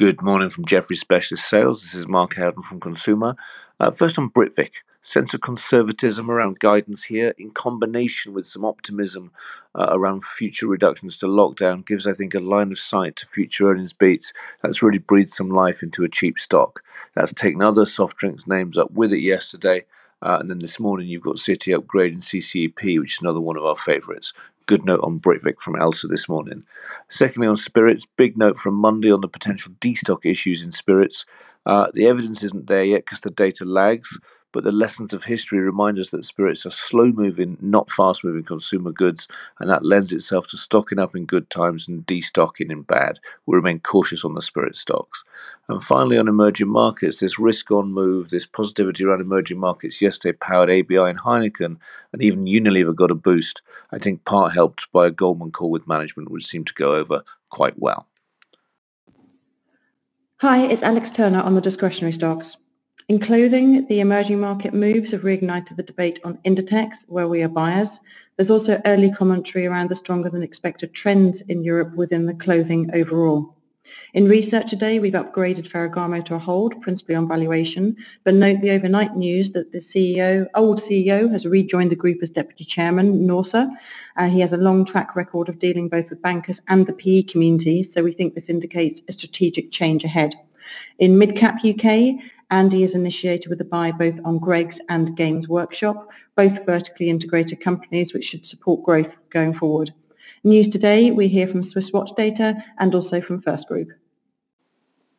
Good morning from Jefferies Specialist Sales. This is Mark Howden from Consumer. Uh, first on Britvic. Sense of conservatism around guidance here, in combination with some optimism uh, around future reductions to lockdown, gives, I think, a line of sight to future earnings beats. That's really breathed some life into a cheap stock. That's taken other soft drinks names up with it yesterday. Uh, and then this morning you've got Citi upgrading CCEP, which is another one of our favourites. Good note on Britvic from Elsa this morning. Secondly, on spirits, big note from Monday on the potential destock issues in spirits. Uh, the evidence isn't there yet because the data lags, but the lessons of history remind us that spirits are slow moving, not fast moving consumer goods, and that lends itself to stocking up in good times and destocking in bad. We remain cautious on the spirit stocks. And finally, on emerging markets, this risk on move, this positivity around emerging markets yesterday powered ABI and Heineken, and even Unilever got a boost. I think part helped by a Goldman call with management, which seemed to go over quite well. Hi, it's Alex Turner on the discretionary stocks. In clothing, the emerging market moves have reignited the debate on Inditex, where we are buyers. There's also early commentary around the stronger than expected trends in Europe within the clothing overall. In research today, we've upgraded Ferragamo to a hold, principally on valuation, but note the overnight news that the CEO, old CEO, has rejoined the group as deputy chairman, Norsa. Uh, he has a long track record of dealing both with bankers and the PE community, so we think this indicates a strategic change ahead. In mid-cap UK, Andy is initiated with a buy both on Greggs and Games Workshop, both vertically integrated companies which should support growth going forward. News today, we hear from Swiss Watch Data and also from First Group.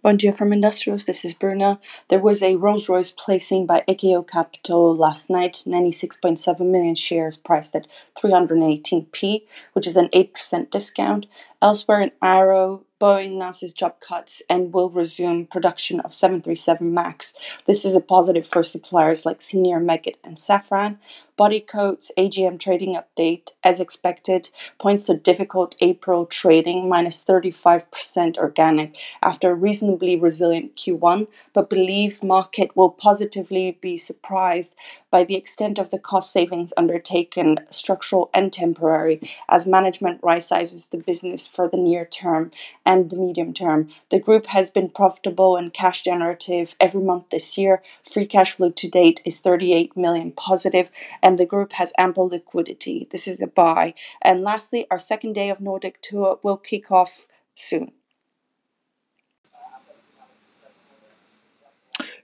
Bon dia from Industrials, this is Bruna. There was a Rolls Royce placing by Ekeo Capital last night, 96.7 million shares priced at 318p, which is an 8% discount. Elsewhere in Aero, Boeing announces job cuts and will resume production of 737 MAX. This is a positive for suppliers like Senior Meggitt and Safran. Bodycote's AGM trading update, as expected, points to difficult April trading, minus 35% organic after a reasonably resilient Q1, but believe market will positively be surprised by the extent of the cost savings undertaken, structural and temporary, as management right sizes the business for the near term and the medium term. The group has been profitable and cash generative every month this year. Free cash flow to date is 38 million positive, and the group has ample liquidity. This is a buy. And lastly, our second day of Nordic tour will kick off soon.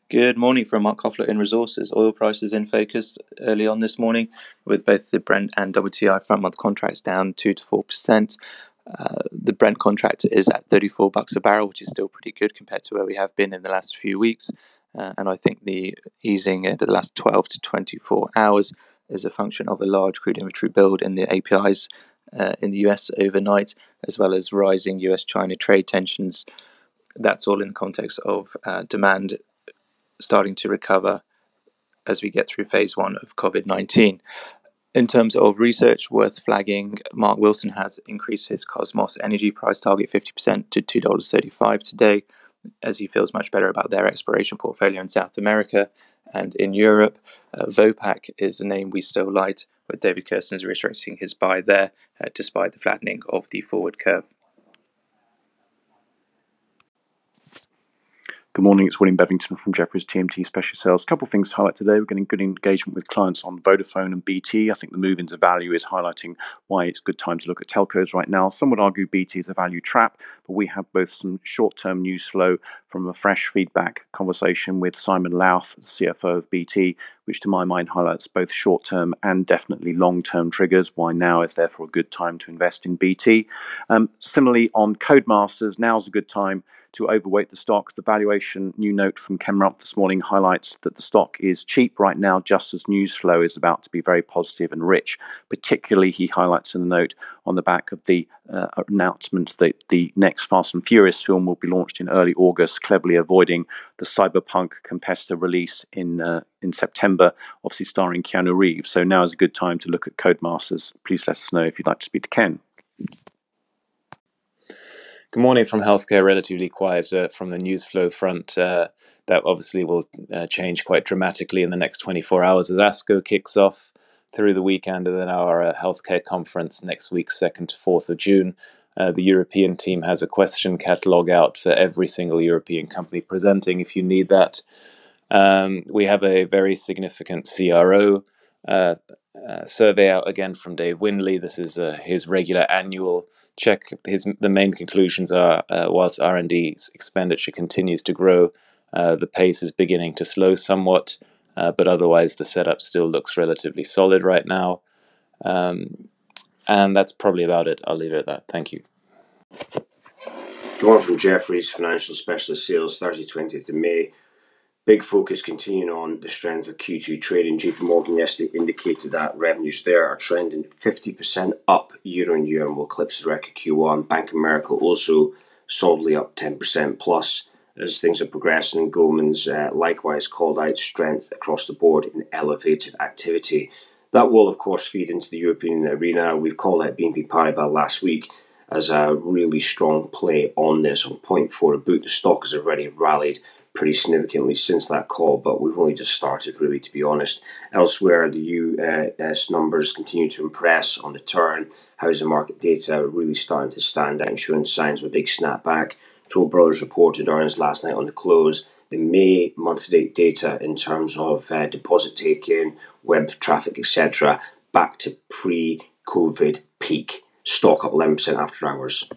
Good morning from Mark Koffler in Resources. Oil prices in focus early on this morning, with both the Brent and WTI front month contracts down two to four percent. Uh, the Brent contract is at 34 bucks a barrel, which is still pretty good compared to where we have been in the last few weeks. Uh, and I think the easing over the last 12 to 24 hours is a function of a large crude inventory build in the APIs uh, in the US overnight, as well as rising US China trade tensions. That's all in the context of uh, demand starting to recover as we get through phase one of COVID 19. In terms of research worth flagging, Mark Wilson has increased his Kosmos energy price target 50% to $2.35 today, as he feels much better about their exploration portfolio in South America and in Europe. Uh, Vopak is a name we still like, with David Kerstens restricting his buy there, uh, despite the flattening of the forward curve. Good morning, it's William Bevington from Jefferies TMT Special Sales. A couple of things to highlight today. We're getting good engagement with clients on Vodafone and BT. I think the move into value is highlighting why it's a good time to look at telcos right now. Some would argue BT is a value trap, but we have both some short term news flow from a fresh feedback conversation with Simon Lowth, CFO of BT, which to my mind highlights both short term and definitely long term triggers, why now is therefore a good time to invest in BT. Um, similarly, on Codemasters, now's a good time to overweight the stock. The valuation new note from Ken Rumph this morning highlights that the stock is cheap right now, just as news flow is about to be very positive and rich. Particularly, he highlights in the note on the back of the uh, announcement that the next Fast and Furious film will be launched in early August, cleverly avoiding the cyberpunk competitor release in uh, in September, obviously starring Keanu Reeves. So now is a good time to look at Codemasters. Please let us know if you'd like to speak to Ken. Good morning from healthcare. Relatively quiet uh, from the news flow front. Uh, that obviously will uh, change quite dramatically in the next 24 hours as ASCO kicks off through the weekend, and then our uh, healthcare conference next week, second to fourth of June. Uh, the European team has a question catalog out for every single European company presenting if you need that. Um, we have a very significant CRO uh, uh, survey out again from Dave Windley. This is uh, his regular annual check. His the main conclusions are uh, whilst R and D expenditure continues to grow, uh, the pace is beginning to slow somewhat, uh, but otherwise the setup still looks relatively solid right now. Um, and that's probably about it. I'll leave it at that. Thank you. Going from Jefferies Financial Specialist Sales, Thursday, 20th of May. Big focus continuing on the strength of Q2 trading. JP Morgan yesterday indicated that revenues there are trending 50% up year on year and will eclipse the record Q1. Bank of America also solidly up 10% plus as things are progressing. And Goldman's uh, likewise called out strength across the board in elevated activity. That will, of course, feed into the European arena. We've called out BNP Paribas last week as a really strong play on this on point four a boot. The stock has already rallied pretty significantly since that call, but we've only just started, really, to be honest. Elsewhere, the US numbers continue to impress on the turn. Housing market data really starting to stand out, showing signs of a big snapback. Toll Brothers reported earnings last night on the close. The May month to date data in terms of uh, deposit taking, web traffic, etc., back to pre COVID peak. Stock up 11% after hours.